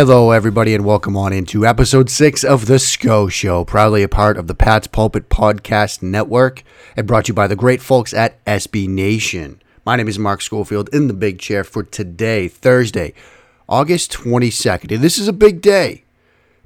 Hello, everybody, and welcome on into episode six of The SCO Show, proudly a part of the Pat's Pulpit Podcast Network and brought to you by the great folks at SB Nation. My name is Mark Schofield in the big chair for today, Thursday, August 22nd. And this is a big day.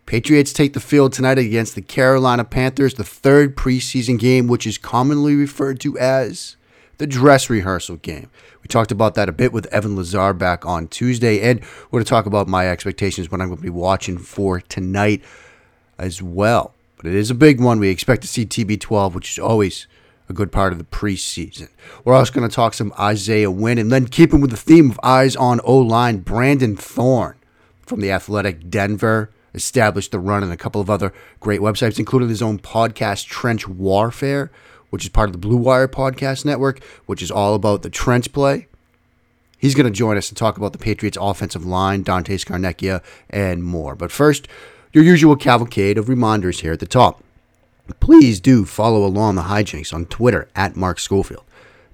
Patriots take the field tonight against the Carolina Panthers, the third preseason game, which is commonly referred to as the dress rehearsal game. We talked about that a bit with Evan Lazar back on Tuesday, and we're going to talk about my expectations what I'm going to be watching for tonight as well. But it is a big one. We expect to see TB12, which is always a good part of the preseason. We're also going to talk some Isaiah Wynn, and then keeping with the theme of eyes on O line, Brandon Thorn from the Athletic Denver established the run and a couple of other great websites, including his own podcast, Trench Warfare which is part of the Blue Wire Podcast Network, which is all about the trench play. He's going to join us and talk about the Patriots' offensive line, Dante Scarnecchia, and more. But first, your usual cavalcade of reminders here at the top. Please do follow along the hijinks on Twitter at Mark Schofield.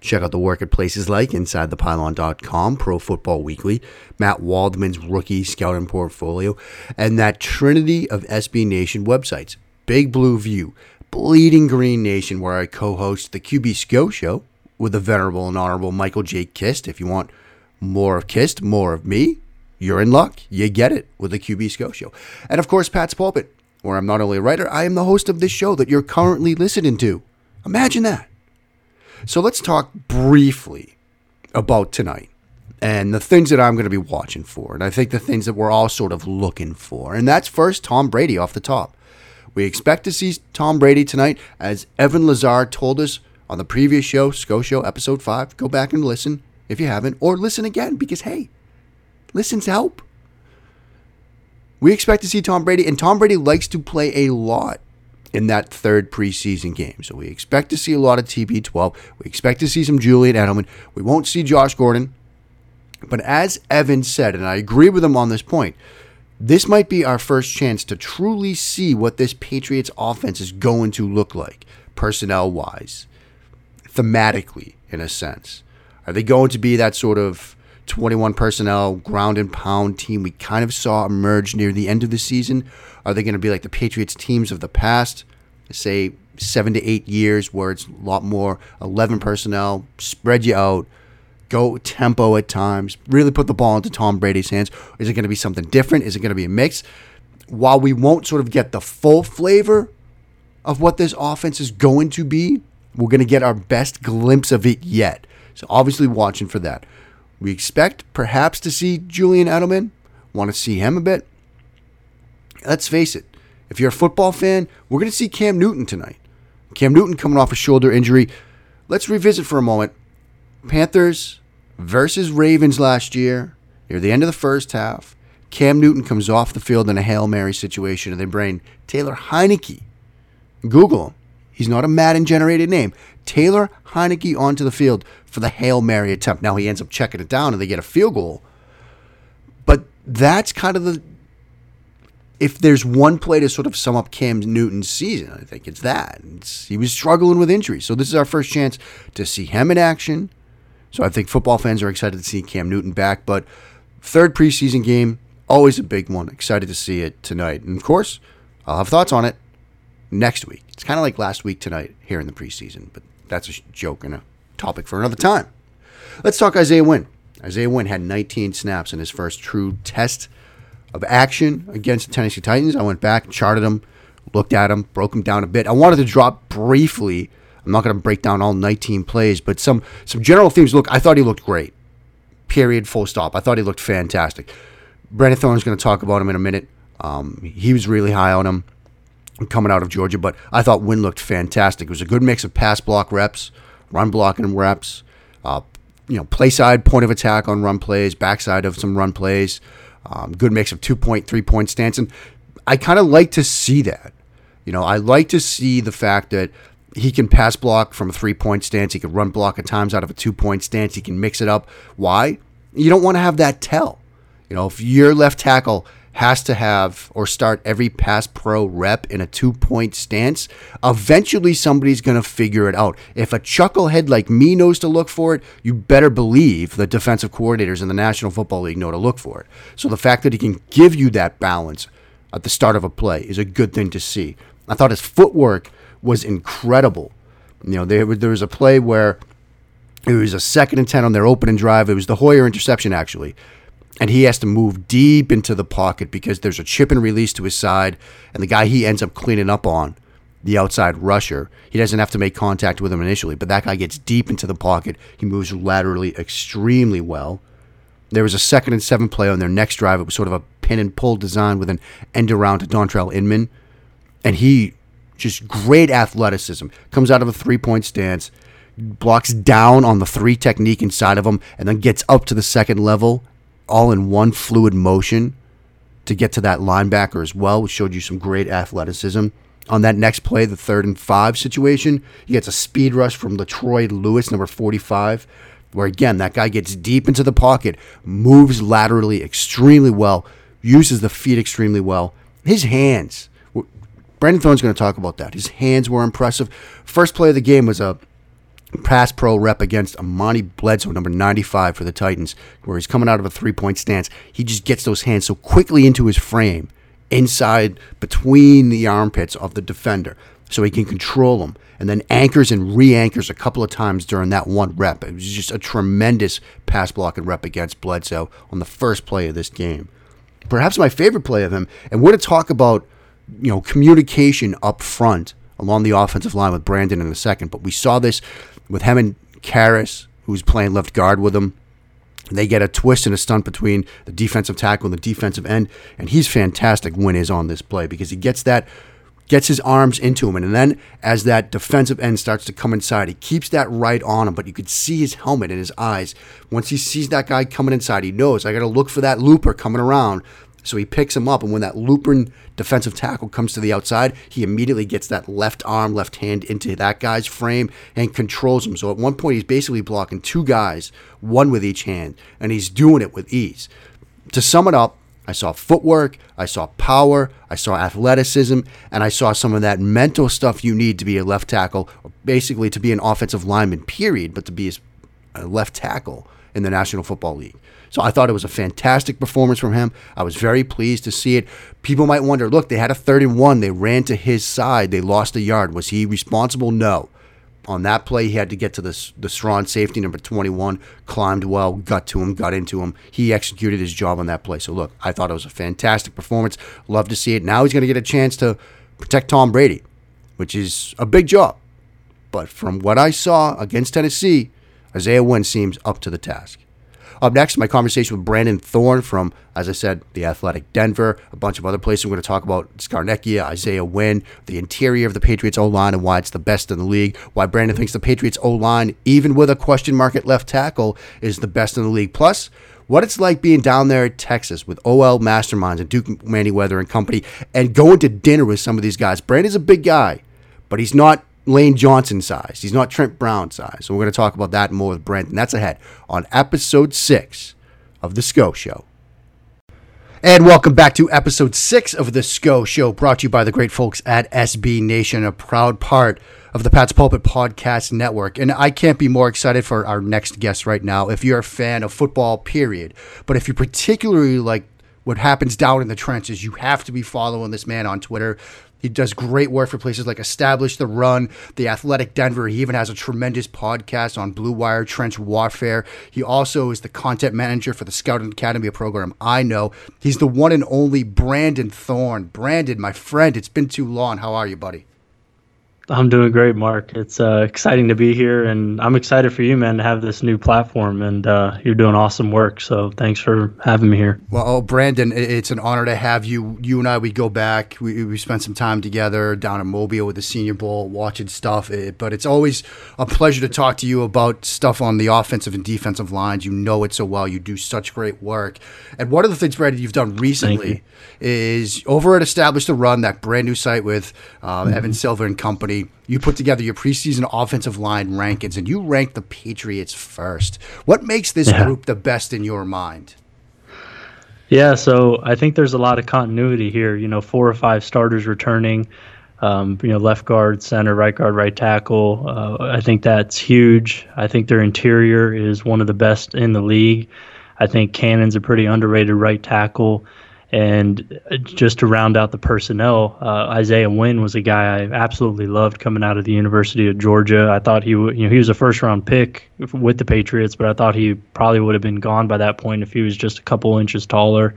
Check out the work at places like InsideThePylon.com, Pro Football Weekly, Matt Waldman's rookie scouting portfolio, and that trinity of SB Nation websites Big Blue View, Bleeding Green Nation, where I co host the QB SCO show with the venerable and honorable Michael J. Kist. If you want more of Kist, more of me, you're in luck. You get it with the QB SCO show. And of course, Pat's Pulpit, where I'm not only a writer, I am the host of this show that you're currently listening to. Imagine that. So let's talk briefly about tonight and the things that I'm going to be watching for. And I think the things that we're all sort of looking for. And that's first Tom Brady off the top. We expect to see Tom Brady tonight, as Evan Lazar told us on the previous show, SCO Show, episode 5. Go back and listen if you haven't, or listen again because, hey, listens help. We expect to see Tom Brady, and Tom Brady likes to play a lot in that third preseason game. So we expect to see a lot of TB12. We expect to see some Julian Edelman. We won't see Josh Gordon. But as Evan said, and I agree with him on this point, this might be our first chance to truly see what this Patriots offense is going to look like, personnel wise, thematically, in a sense. Are they going to be that sort of 21 personnel, ground and pound team we kind of saw emerge near the end of the season? Are they going to be like the Patriots teams of the past, say seven to eight years, where it's a lot more 11 personnel, spread you out, go tempo at times, really put the ball into Tom Brady's hands? Is it going to be something different? Is it going to be a mix? While we won't sort of get the full flavor of what this offense is going to be, we're going to get our best glimpse of it yet. So obviously watching for that. We expect perhaps to see Julian Edelman. Want to see him a bit? Let's face it. If you're a football fan, we're going to see Cam Newton tonight. Cam Newton coming off a shoulder injury. Let's revisit for a moment Panthers versus Ravens last year, near the end of the first half. Cam Newton comes off the field in a Hail Mary situation, and they bring Taylor Heinicke. Google him. He's not a Madden generated name. Taylor Heinicke onto the field for the Hail Mary attempt. Now he ends up checking it down and they get a field goal. But that's kind of the. If there's one play to sort of sum up Cam Newton's season, I think it's that. It's, he was struggling with injuries. So this is our first chance to see him in action so I think football fans are excited to see Cam Newton back. But third preseason game, always a big one. Excited to see it tonight. And of course, I'll have thoughts on it next week. It's kind of like last week tonight here in the preseason, but that's a joke and a topic for another time. Let's talk Isaiah Wynn. Isaiah Wynn had 19 snaps in his first true test of action against the Tennessee Titans. I went back, charted him, looked at him, broke him down a bit. I wanted to drop briefly I'm not going to break down all 19 plays, but some some general themes. Look, I thought he looked great. Period. Full stop. I thought he looked fantastic. Brandon Thorn's going to talk about him in a minute. Um, he was really high on him coming out of Georgia, but I thought Wynn looked fantastic. It was a good mix of pass block reps, run blocking reps, uh, you know, play side point of attack on run plays, backside of some run plays. Um, good mix of two point, three point stance, and I kind of like to see that. You know, I like to see the fact that he can pass block from a three point stance. He can run block at times out of a two point stance. He can mix it up. Why? You don't want to have that tell. You know, if your left tackle has to have or start every pass pro rep in a two point stance, eventually somebody's going to figure it out. If a chucklehead like me knows to look for it, you better believe the defensive coordinators in the National Football League know to look for it. So the fact that he can give you that balance at the start of a play is a good thing to see. I thought his footwork was incredible. You know, there, there was a play where it was a second and 10 on their opening drive. It was the Hoyer interception, actually and he has to move deep into the pocket because there's a chip and release to his side, and the guy he ends up cleaning up on, the outside rusher, he doesn't have to make contact with him initially, but that guy gets deep into the pocket. He moves laterally extremely well. There was a second and seven play on their next drive. It was sort of a pin and pull design with an end around to Dontrelle Inman, and he just great athleticism comes out of a three point stance blocks down on the three technique inside of him and then gets up to the second level all in one fluid motion to get to that linebacker as well, which showed you some great athleticism. On that next play, the third and five situation, he gets a speed rush from LaTroy Lewis, number 45, where again, that guy gets deep into the pocket, moves laterally extremely well, uses the feet extremely well. His hands, Brandon Thorn's going to talk about that. His hands were impressive. First play of the game was a pass pro rep against Amani Bledsoe, number 95 for the Titans, where he's coming out of a three point stance. He just gets those hands so quickly into his frame, inside between the armpits of the defender, so he can control them. And then anchors and re anchors a couple of times during that one rep. It was just a tremendous pass block and rep against Bledsoe on the first play of this game. Perhaps my favorite play of him, and we're going to talk about you know communication up front along the offensive line with Brandon in a second, but we saw this with him and Karras, who's playing left guard with him. They get a twist and a stunt between the defensive tackle and the defensive end, and he's fantastic when he's on this play because he gets that, gets his arms into him, and then as that defensive end starts to come inside, he keeps that right on him, but you could see his helmet in his eyes. Once he sees that guy coming inside, he knows I got to look for that looper coming around so he picks him up, and when that looping defensive tackle comes to the outside, he immediately gets that left arm, left hand into that guy's frame and controls him. So at one point, he's basically blocking two guys, one with each hand, and he's doing it with ease. To sum it up, I saw footwork, I saw power, I saw athleticism, and I saw some of that mental stuff you need to be a left tackle, basically to be an offensive lineman, period, but to be a left tackle in the National Football League. So I thought it was a fantastic performance from him. I was very pleased to see it. People might wonder look, they had a third and one. They ran to his side. They lost a yard. Was he responsible? No. On that play, he had to get to the, the strong safety, number 21, climbed well, got to him, got into him. He executed his job on that play. So, look, I thought it was a fantastic performance. Love to see it. Now he's going to get a chance to protect Tom Brady, which is a big job. But from what I saw against Tennessee, Isaiah Wynn seems up to the task. Up next, my conversation with Brandon Thorn from, as I said, the Athletic Denver, a bunch of other places. We're going to talk about Scarnecchia, Isaiah Wynn, the interior of the Patriots O line, and why it's the best in the league. Why Brandon thinks the Patriots O line, even with a question mark at left tackle, is the best in the league. Plus, what it's like being down there in Texas with OL Masterminds and Duke Manyweather and company and going to dinner with some of these guys. Brandon's a big guy, but he's not Lane Johnson size. He's not Trent Brown size. So we're going to talk about that more with Brent, and that's ahead on episode six of The SCO Show. And welcome back to episode six of The SCO Show, brought to you by the great folks at SB Nation, a proud part of the Pat's Pulpit Podcast Network. And I can't be more excited for our next guest right now if you're a fan of football, period. But if you particularly like what happens down in the trenches, you have to be following this man on Twitter. He does great work for places like Establish the Run, The Athletic Denver. He even has a tremendous podcast on Blue Wire Trench Warfare. He also is the content manager for the Scouting Academy program. I know he's the one and only Brandon Thorn. Brandon, my friend, it's been too long. How are you, buddy? I'm doing great, Mark. It's uh, exciting to be here, and I'm excited for you, man, to have this new platform. And uh, you're doing awesome work. So thanks for having me here. Well, oh, Brandon, it's an honor to have you. You and I, we go back. We, we spent some time together down in Mobile with the Senior Bowl, watching stuff. But it's always a pleasure to talk to you about stuff on the offensive and defensive lines. You know it so well. You do such great work. And one of the things, Brandon, you've done recently you. is over at Establish the Run, that brand new site with uh, mm-hmm. Evan Silva and company you put together your preseason offensive line rankings and you rank the Patriots first. What makes this yeah. group the best in your mind? Yeah, so I think there's a lot of continuity here. You know, four or five starters returning. Um, you know, left guard, center, right guard, right tackle. Uh, I think that's huge. I think their interior is one of the best in the league. I think Cannon's a pretty underrated right tackle. And just to round out the personnel, uh, Isaiah Wynn was a guy I absolutely loved coming out of the University of Georgia. I thought he, w- you know, he was a first round pick with the Patriots, but I thought he probably would have been gone by that point if he was just a couple inches taller,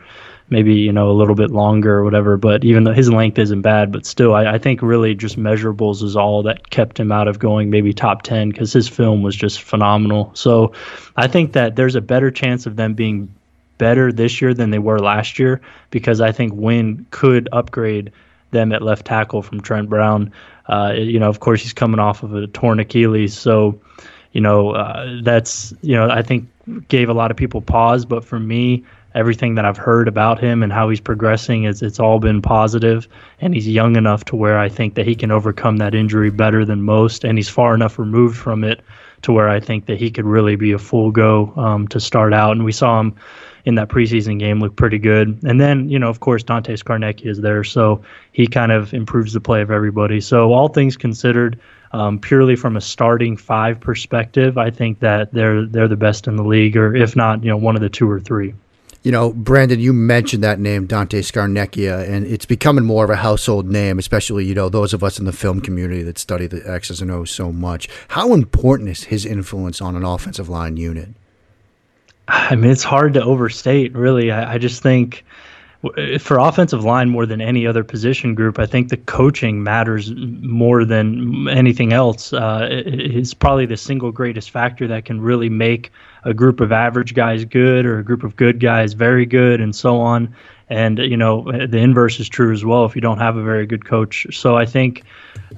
maybe you know a little bit longer or whatever. But even though his length isn't bad, but still, I, I think really just measurables is all that kept him out of going maybe top ten because his film was just phenomenal. So I think that there's a better chance of them being better this year than they were last year because I think Wynn could upgrade them at left tackle from Trent Brown. Uh, you know, of course, he's coming off of a torn Achilles, so you know uh, that's you know I think gave a lot of people pause. But for me, everything that I've heard about him and how he's progressing is it's all been positive, and he's young enough to where I think that he can overcome that injury better than most, and he's far enough removed from it to where I think that he could really be a full go um, to start out. And we saw him in that preseason game looked pretty good. And then, you know, of course, Dante Scarnecchia is there, so he kind of improves the play of everybody. So all things considered, um, purely from a starting five perspective, I think that they're they're the best in the league, or if not, you know, one of the two or three. You know, Brandon, you mentioned that name, Dante Scarnecchia, and it's becoming more of a household name, especially, you know, those of us in the film community that study the X's and O's so much. How important is his influence on an offensive line unit? I mean, it's hard to overstate, really. I, I, just think for offensive line more than any other position group, I think the coaching matters more than anything else. Uh, it's probably the single greatest factor that can really make a group of average guys good or a group of good guys very good and so on. And, you know, the inverse is true as well if you don't have a very good coach. So I think,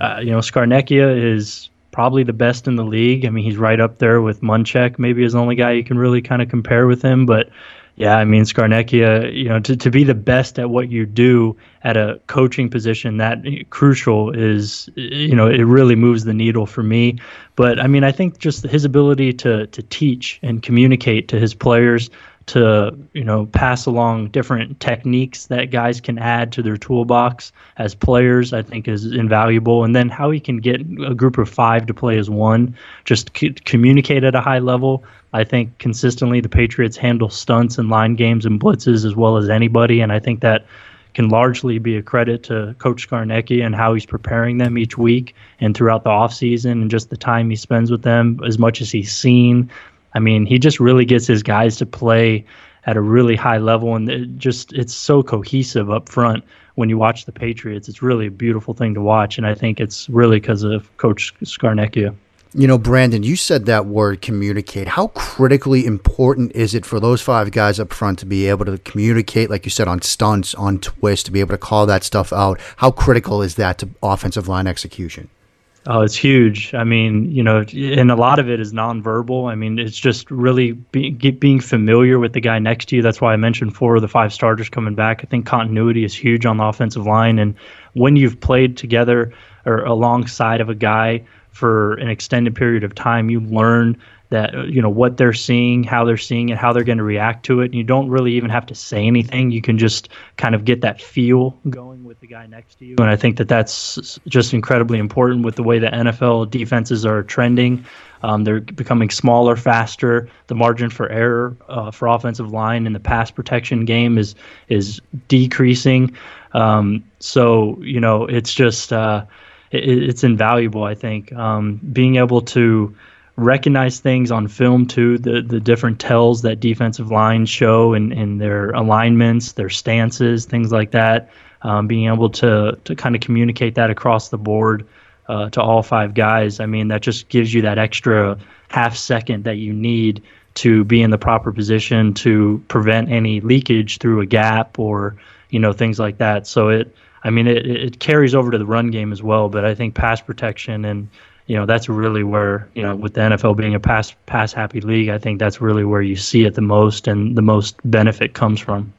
uh, you know, Scarnecchia is probably the best in the league. I mean, he's right up there with Munchak. Maybe is the only guy you can really kind of compare with him. But yeah, I mean, Scarnecchia, you know, to, to be the best at what you do at a coaching position that crucial is, you know, it really moves the needle for me. But I mean, I think just his ability to to teach and communicate to his players to you know pass along different techniques that guys can add to their toolbox as players i think is invaluable. And then how he can get a group of five to play as one just c- communicate at a high level. I think consistently the patriots handle stunts and line games and blitzes as well as anybody. And i think that can largely be a credit to Coach Scarnecchia and how he's preparing them each week and throughout the offseason and just the time he spends with them, as much as he's seen, I mean, he just really gets his guys to play at a really high level, and it just it's so cohesive up front. When you watch the Patriots, it's really a beautiful thing to watch, and I think it's really because of Coach Scarnecchia. You know, Brandon, you said that word communicate. How critically important is it for those five guys up front to be able to communicate, like you said, on stunts, on twists, to be able to call that stuff out? How critical is that to offensive line execution? Oh, it's huge. I mean, you know, and a lot of it is nonverbal. I mean, it's just really be, get, being familiar with the guy next to you. That's why I mentioned four of the five starters coming back. I think continuity is huge on the offensive line. And when you've played together or alongside of a guy for an extended period of time, you learn that uh, you know what they're seeing, how they're seeing it, how they're going to react to it. And you don't really even have to say anything. You can just kind of get that feel going with the guy next to you. And I think that that's just incredibly important with the way the NFL defenses are trending. Um, they're becoming smaller, faster. The margin for error uh, for offensive line in the pass protection game is is decreasing. Um, so you know, it's just uh, it, it's invaluable. I think um, being able to recognize things on film too the the different tells that defensive lines show and in their alignments their stances things like that. Um, being able to to kind of communicate that across the board uh, to all five guys i mean that just gives you that extra half second that you need to be in the proper position to prevent any leakage through a gap or you know things like that. So it i mean it, it carries over to the run game as well but i think pass protection and you know that's really where you know with the NFL being a pass pass happy league, I think that's really where you see it the most and the most benefit comes from.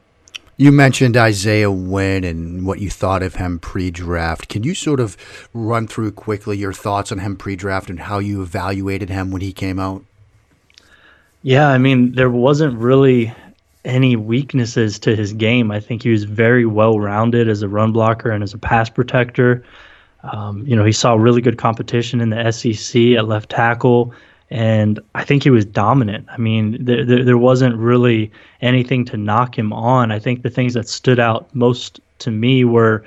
You mentioned Isaiah Wynn and what you thought of him pre-draft. Can you sort of run through quickly your thoughts on him pre-draft and how you evaluated him when he came out? Yeah, I mean there wasn't really any weaknesses to his game. I think he was very well rounded as a run blocker and as a pass protector. Um, you know, he saw really good competition in the SEC at left tackle, and I think he was dominant. I mean, there, there, there wasn't really anything to knock him on. I think the things that stood out most to me were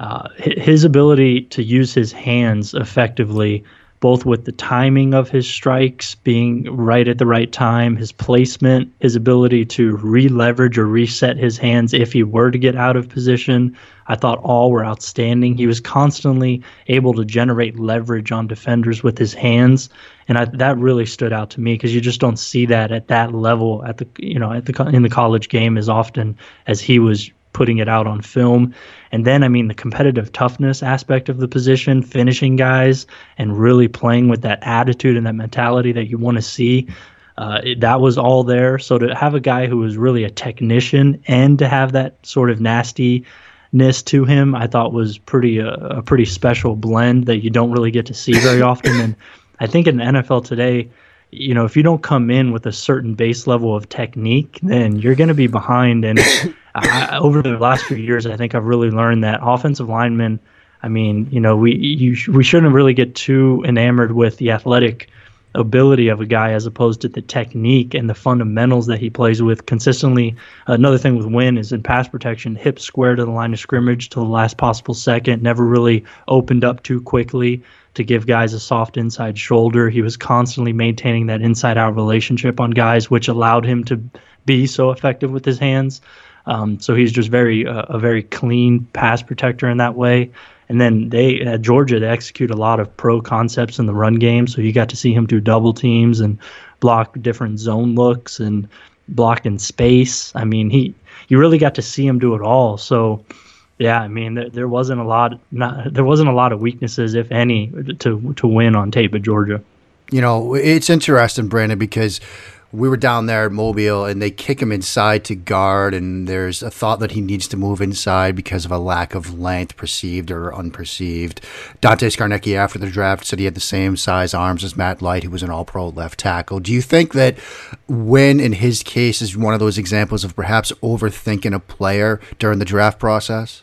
uh, his ability to use his hands effectively both with the timing of his strikes being right at the right time, his placement, his ability to re-leverage or reset his hands if he were to get out of position. I thought all were outstanding. He was constantly able to generate leverage on defenders with his hands, and I, that really stood out to me because you just don't see that at that level at the you know at the in the college game as often as he was putting it out on film. And then, I mean, the competitive toughness aspect of the position, finishing guys, and really playing with that attitude and that mentality that you want to see. Uh, it, that was all there. So to have a guy who was really a technician and to have that sort of nastiness to him, I thought was pretty uh, a pretty special blend that you don't really get to see very often. And I think in the NFL today, you know, if you don't come in with a certain base level of technique, then you're going to be behind. And I, over the last few years, I think I've really learned that offensive linemen. I mean, you know, we you we shouldn't really get too enamored with the athletic ability of a guy as opposed to the technique and the fundamentals that he plays with consistently. Another thing with Wynn is in pass protection, hip square to the line of scrimmage to the last possible second, never really opened up too quickly to give guys a soft inside shoulder. He was constantly maintaining that inside out relationship on guys, which allowed him to be so effective with his hands. Um, so he's just very uh, a very clean pass protector in that way. And then they at Georgia they execute a lot of pro concepts in the run game. So you got to see him do double teams and block different zone looks and block in space. I mean he you really got to see him do it all. So yeah, I mean there, there wasn't a lot not there wasn't a lot of weaknesses if any to to Wynn on tape at Georgia. You know, it's interesting, Brandon, because we were down there at Mobile and they kick him inside to guard, and there's a thought that he needs to move inside because of a lack of length, perceived or unperceived. Dante Scarnecchia, after the draft, said he had the same size arms as Matt Light, who was an all pro left tackle. Do you think that Wynn in his case, is one of those examples of perhaps overthinking a player during the draft process?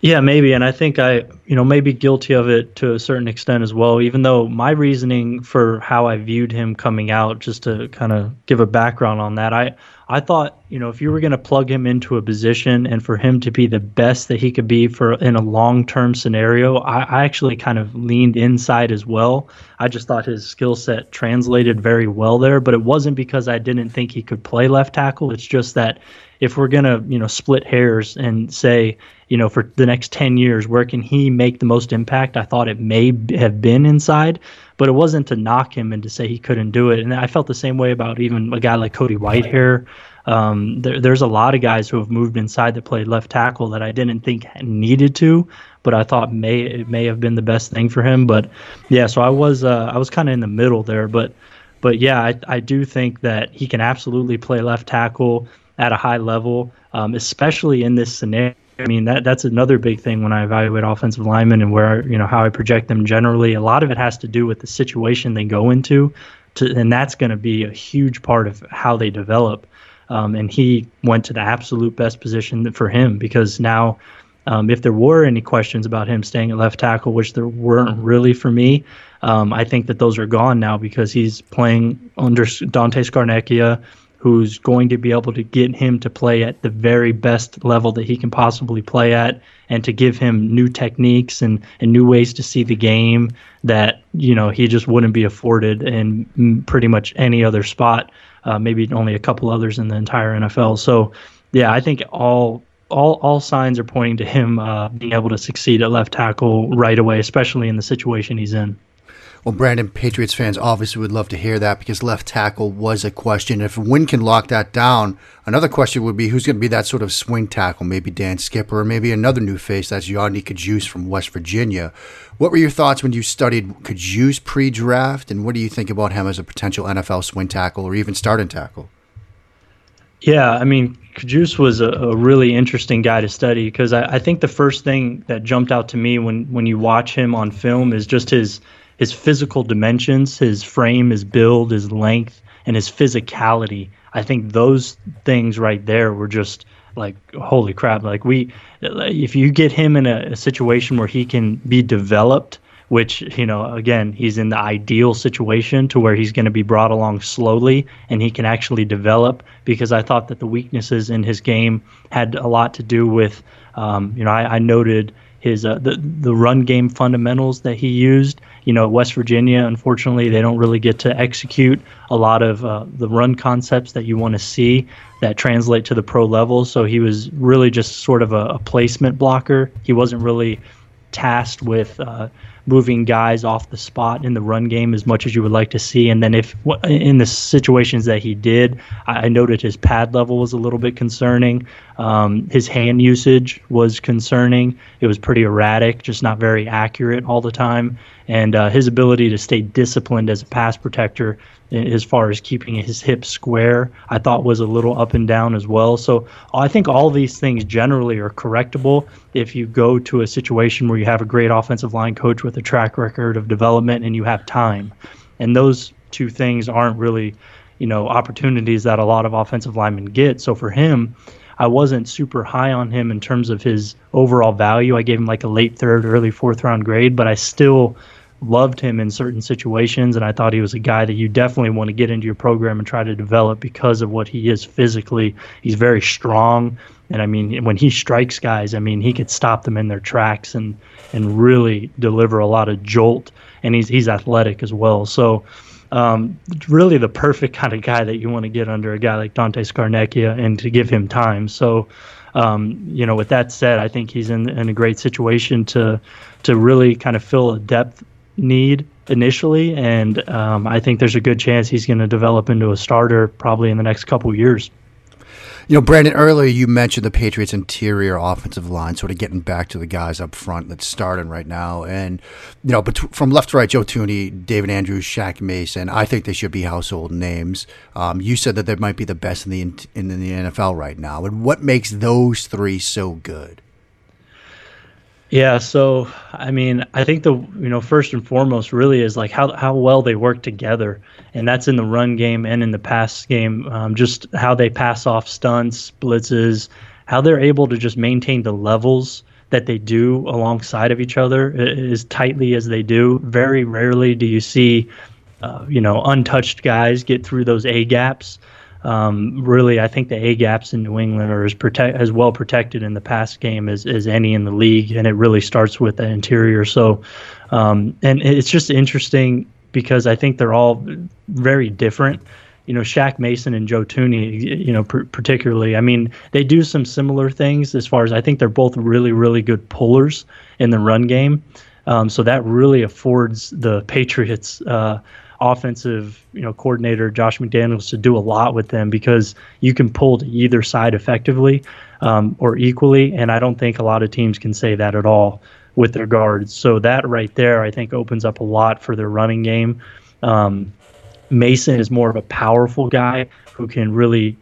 Yeah, maybe. And I think I, you know, maybe guilty of it to a certain extent as well, even though my reasoning for how I viewed him coming out, just to kind of give a background on that, I, I thought, you know, if you were going to plug him into a position and for him to be the best that he could be for in a long term scenario, I, I actually kind of leaned inside as well. I just thought his skill set translated very well there, but it wasn't because I didn't think he could play left tackle. It's just that if we're going to, you know, split hairs and say, you know, for the next 10 years, where can he make the most impact? I thought it may have been inside, but it wasn't to knock him and to say he couldn't do it. And I felt the same way about even a guy like Cody Whitehair. Um, there, there's a lot of guys who have moved inside that played left tackle that I didn't think needed to, but I thought may it may have been the best thing for him. But yeah, so I was uh, I was kind of in the middle there, but but yeah, I, I do think that he can absolutely play left tackle at a high level, um, especially in this scenario I mean that that's another big thing when I evaluate offensive linemen and where you know how I project them generally. A lot of it has to do with the situation they go into, to, and that's going to be a huge part of how they develop. Um, and he went to the absolute best position for him because now, um, if there were any questions about him staying at left tackle, which there weren't really for me, um, I think that those are gone now because he's playing under Dante Scarnecchia who's going to be able to get him to play at the very best level that he can possibly play at and to give him new techniques and, and new ways to see the game that you know he just wouldn't be afforded in pretty much any other spot uh, maybe only a couple others in the entire NFL so yeah I think all all all signs are pointing to him uh, being able to succeed at left tackle right away especially in the situation he's in well, Brandon, Patriots fans obviously would love to hear that because left tackle was a question. If Wynn can lock that down, another question would be who's going to be that sort of swing tackle? Maybe Dan Skipper or maybe another new face that's Yodny Cajuste from West Virginia. What were your thoughts when you studied Cajuste pre draft, and what do you think about him as a potential NFL swing tackle or even starting tackle? Yeah, I mean, Cajuste was a, a, really interesting guy to study because I, I think the first thing that jumped out to me when, when you watch him on film is just his – his physical dimensions, his frame, his build, his length, and his physicality. I think those things right there were just like holy crap like we if you get him in a, a situation where he can be developed which you know again he's in the ideal situation to where he's going to be brought along slowly and he can actually develop because i thought that the weaknesses in his game had a lot to do with um, you know I, I noted his uh, the the run game fundamentals that he used. You know, West Virginia, unfortunately, they don't really get to execute a lot of uh, the run concepts that you want to see that translate to the pro level. So he was really just sort of a, a placement blocker. He wasn't really tasked with uh, moving guys off the spot in the run game as much as you would like to see. And then if in the situations that he did, I noted his pad level was a little bit concerning. Um, his hand usage was concerning. It was pretty erratic, just not very accurate all the time. And uh, his ability to stay disciplined as a pass protector as far as keeping his hips square, I thought was a little up and down as well. So I think all these things generally are correctable if you go to a situation where you have a great offensive line coach with a track record of development and you have time. And those two things aren't really, you know, opportunities that a lot of offensive linemen get. So for him, I wasn't super high on him in terms of his overall value. I gave him like a late third, early fourth round grade, but I still loved him in certain situations, and I thought he was a guy that you definitely want to get into your program and try to develop because of what he is physically. He's very strong, and I mean, when he strikes guys, I mean, he could stop them in their tracks and and really deliver a lot of jolt. And he's he's athletic as well, so. Um, really the perfect kind of guy that you want to get under a guy like Dante Scarnecchia and to give him time. So, um, you know, with that said, I think he's in, in a great situation to to really kind of fill a depth need initially, and um, I think there's a good chance he's going to develop into a starter probably in the next couple years. You know, Brandon, earlier you mentioned the Patriots' interior offensive line, sort of getting back to the guys up front that's starting right now. And, you know, but from left to right, Joe Thuney, David Andrews, Shaq Mason, I think they should be household names. Um, you said that they might be the best in the, in, in the NFL right now. And what makes those three so good? Yeah, so I mean, I think the you know first and foremost really is like how how well they work together, and that's in the run game and in the pass game. Um, just how they pass off stunts, blitzes, how they're able to just maintain the levels that they do alongside of each other as tightly as they do. Very rarely do you see, uh, you know, untouched guys get through those A gaps. Um, really, I think the A gaps in New England are as protect as well protected in the pass game as, as any in the league, and it really starts with the interior. So, um, and it's just interesting because I think they're all very different. You know, Shaq Mason and Joe Thuney, you know, pr- particularly. I mean, they do some similar things as far as I think they're both really, really good pullers in the run game. Um, so that really affords the Patriots. Uh, offensive you know coordinator Josh McDaniels to do a lot with them because you can pull to either side effectively um, or equally, and I don't think a lot of teams can say that at all with their guards. So that right there, I think, opens up a lot for their running game. Um, Mason is more of a powerful guy who can really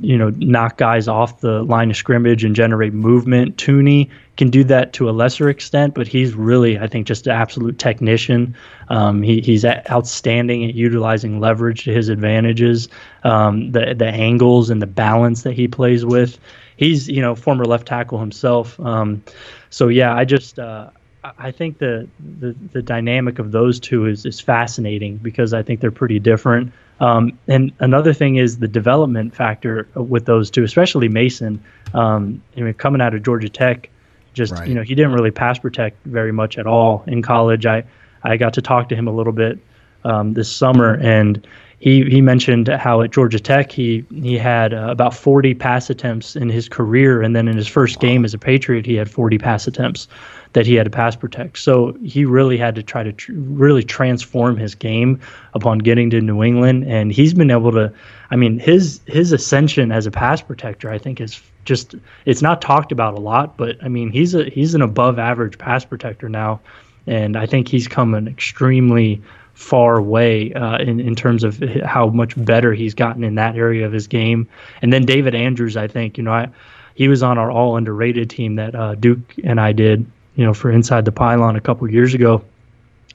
you know, knock guys off the line of scrimmage and generate movement. Thuney can do that to a lesser extent, but he's really, I think, just an absolute technician. Um, he, he's outstanding at utilizing leverage to his advantages, um, the the angles and the balance that he plays with. He's, you know, former left tackle himself. Um, so yeah, I just. Uh, I think the, the the dynamic of those two is is fascinating because I think they're pretty different. Um, and another thing is the development factor with those two, especially Mason. Um, I mean, coming out of Georgia Tech, just right. you know, he didn't really pass protect very much at all in college. I I got to talk to him a little bit um, this summer, and he he mentioned how at Georgia Tech he he had uh, about 40 pass attempts in his career, and then in his first wow. game as a Patriot, he had 40 pass attempts that he had to pass protect. So he really had to try to tr- really transform his game upon getting to New England, and he's been able to. I mean, his his ascension as a pass protector, I think, is just it's not talked about a lot, but I mean, he's a he's an above average pass protector now, and I think he's come an extremely far way uh, in in terms of how much better he's gotten in that area of his game. And then David Andrews, I think, you know, I he was on our all underrated team that uh, Duke and I did you know, for Inside the Pylon a couple years ago.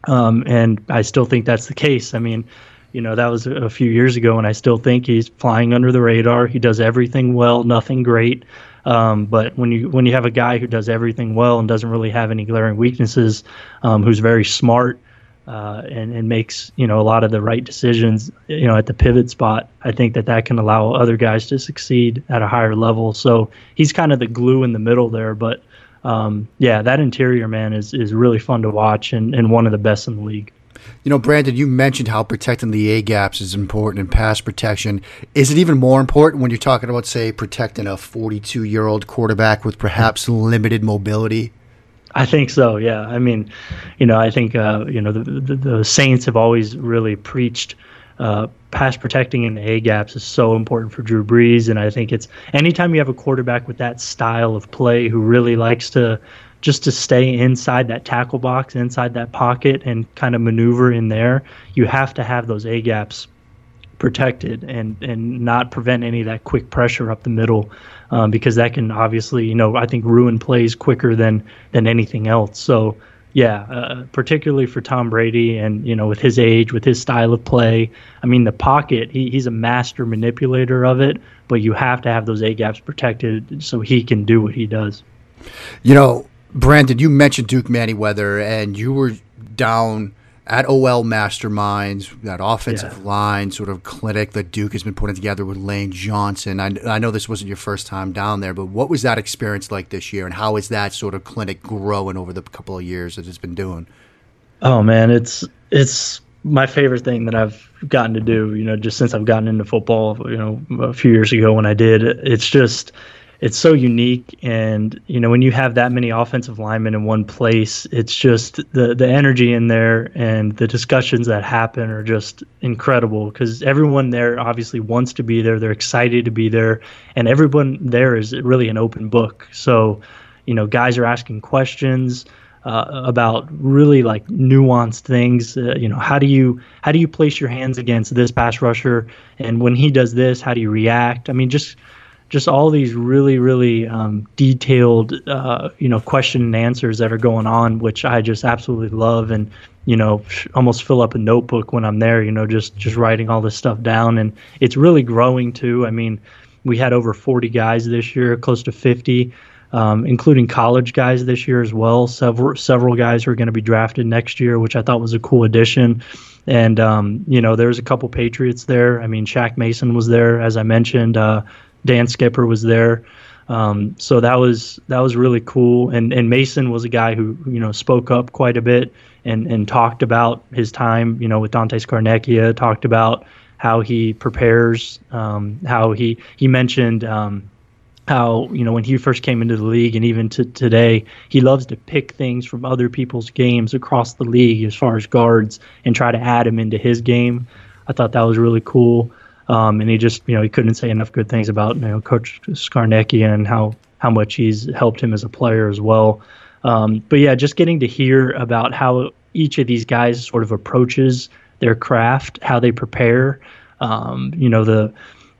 Um, and I still think that's the case. I mean, You know, that was a few years ago, and I still think he's flying under the radar. He does everything well, nothing great. Um, but when you when you have a guy who does everything well and doesn't really have any glaring weaknesses, um, who's very smart uh, and and makes you know a lot of the right decisions, you know, at the pivot spot, I think that that can allow other guys to succeed at a higher level. So he's kind of the glue in the middle there. But um, yeah, that interior man is is really fun to watch and, and one of the best in the league. You know, Brandon, you mentioned how protecting the A gaps is important in pass protection. Is it even more important when you're talking about, say, protecting a 42 year old quarterback with perhaps limited mobility? I think so. Yeah. I mean, you know, I think uh, you know the, the, the Saints have always really preached uh, pass protecting in the A gaps is so important for Drew Brees, and I think it's anytime you have a quarterback with that style of play who really likes to just to stay inside that tackle box, inside that pocket, and kind of maneuver in there, you have to have those A gaps protected and and not prevent any of that quick pressure up the middle um, because that can obviously you know I think ruin plays quicker than than anything else. So yeah, uh, particularly for Tom Brady and you know with his age, with his style of play, I mean the pocket he, he's a master manipulator of it, but you have to have those A gaps protected so he can do what he does. You know, Brandon, you mentioned Duke Manyweather, and you were down at OL Masterminds, that offensive yeah. line sort of clinic that Duke has been putting together with Lane Johnson. I, I know this wasn't your first time down there, but what was that experience like this year, and how is that sort of clinic growing over the couple of years that it's been doing? Oh man, it's it's my favorite thing that I've gotten to do. You know, just since I've gotten into football. You know, a few years ago when I did, it's just it's so unique. And you know when you have that many offensive linemen in one place it's just the the energy in there and the discussions that happen are just incredible because everyone there obviously wants to be there. They're excited to be there. And everyone there is really an open book. So you know guys are asking questions uh, about really like nuanced things. Uh, you know, how do you how do you place your hands against this pass rusher, and when he does this, how do you react? I mean, just just all these really really um, detailed uh, you know question and answers that are going on which i just absolutely love and you know almost fill up a notebook when i'm there you know just just writing all this stuff down. And it's really growing too. I mean we had over 40 guys this year close to 50 um, including college guys this year as well. Several several guys who are going to be drafted next year which i thought was a cool addition. And um, you know there's a couple patriots there. I mean Shaq mason was there as i mentioned uh, Dan Skipper was there. Um, so that was that was really cool. And and Mason was a guy who you know spoke up quite a bit and and talked about his time you know with Dante Scarnecchia. Talked about how he prepares. Um, how he he mentioned. Um, how you know when he first came into the league and even to today he loves to pick things from other people's games across the league as far as guards and try to add them into his game i thought that was really cool um, and he just, you know, he couldn't say enough good things about, you know, Coach Scarnecchia and how, how much he's helped him as a player as well. Um, but yeah, just getting to hear about how each of these guys sort of approaches their craft, how they prepare, um, you know, the,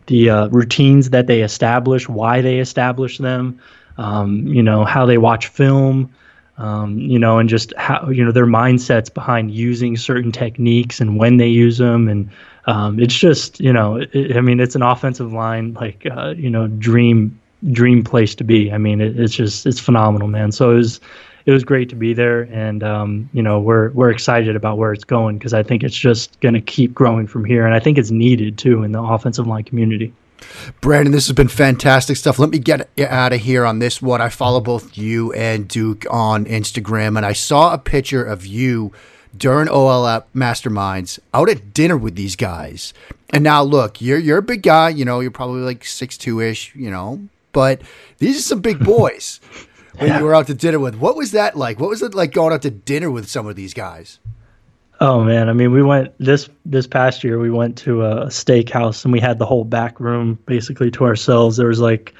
the uh, routines that they establish, why they establish them, um, you know, how they watch film, um, you know, and just how, you know, their mindsets behind using certain techniques and when they use them and, um, it's just you know it, I mean it's an offensive line like uh, you know dream dream place to be. I mean it, it's just it's phenomenal, man. So it was it was great to be there, and um, you know we're we're excited about where it's going because I think it's just going to keep growing from here, and I think it's needed too in the offensive line community. Brandon, this has been fantastic stuff. Let me get out of here on this one. I follow both you and Duke on Instagram, and I saw a picture of you during OL Masterminds out at dinner with these guys. And now look, you're you're a big guy, you know, you're probably like six two ish, you know, but these are some big boys when yeah. you were out to dinner with. What was that like? What was it like going out to dinner with some of these guys? Oh man, I mean, we went this this past year. We went to a steakhouse and we had the whole back room basically to ourselves. There was like,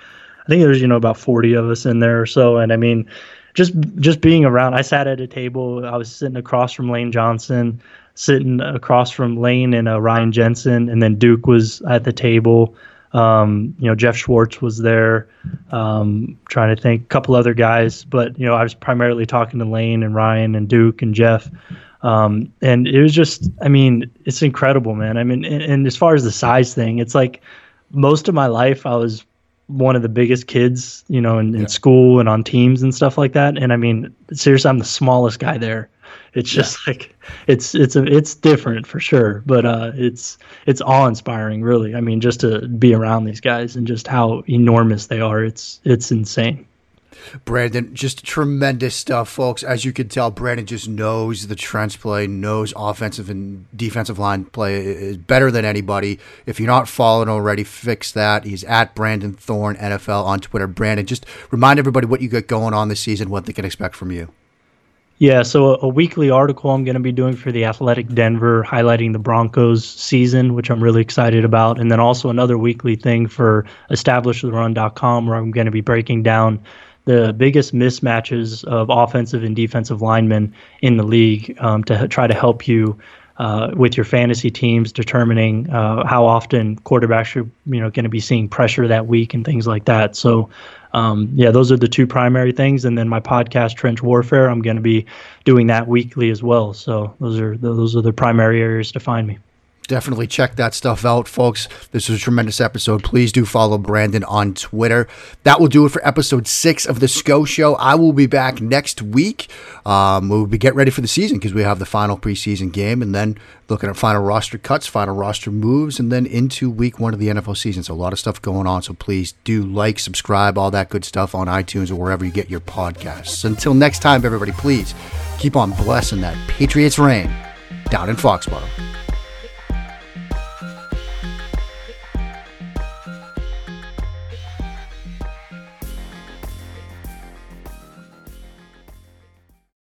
I think there was you know about forty of us in there or so, and I mean, just just being around. I sat at a table. I was sitting across from Lane Johnson, sitting across from Lane and uh, Ryan Jensen, and then Duke was at the table. Um, you know, Geoff Schwartz was there. Um, trying to think, a couple other guys, but you know, I was primarily talking to Lane and Ryan and Duke and Jeff. Um, and it was just, I mean, it's incredible, man. I mean, and, and as far as the size thing, it's like most of my life I was one of the biggest kids, you know, in, in yeah. school and on teams and stuff like that. And I mean, seriously, I'm the smallest guy there. It's just yeah. like it's it's a, it's different for sure, but uh, it's it's awe inspiring, really. I mean, just to be around these guys and just how enormous they are, it's it's insane. Brandon, just tremendous stuff, folks. As you can tell, Brandon just knows the trench play, knows offensive and defensive line play is better than anybody. If you're not following already, fix that. He's at Brandon Thorn NFL on Twitter. Brandon, just remind everybody what you got going on this season, what they can expect from you. Yeah, so a, a weekly article I'm going to be doing for the Athletic Denver, highlighting the Broncos season, which I'm really excited about, and then also another weekly thing for EstablishTheRun.com, where I'm going to be breaking down the biggest mismatches of offensive and defensive linemen in the league um, to try to help you uh, with your fantasy teams, determining uh, how often quarterbacks are you know going to be seeing pressure that week and things like that. So, um, yeah, those are the two primary things. And then my podcast, Trench Warfare, I'm going to be doing that weekly as well. So those are those are the primary areas to find me. Definitely check that stuff out, folks. This was a tremendous episode. Please do follow Brandon on Twitter. That will do it for episode six of the SCO Show. I will be back next week. Um, we'll be getting ready for the season because we have the final preseason game and then looking at final roster cuts, final roster moves, and then into week one of the NFL season. So a lot of stuff going on. So please do like, subscribe, all that good stuff on iTunes or wherever you get your podcasts. Until next time, everybody, please keep on blessing that Patriots reign down in Foxborough.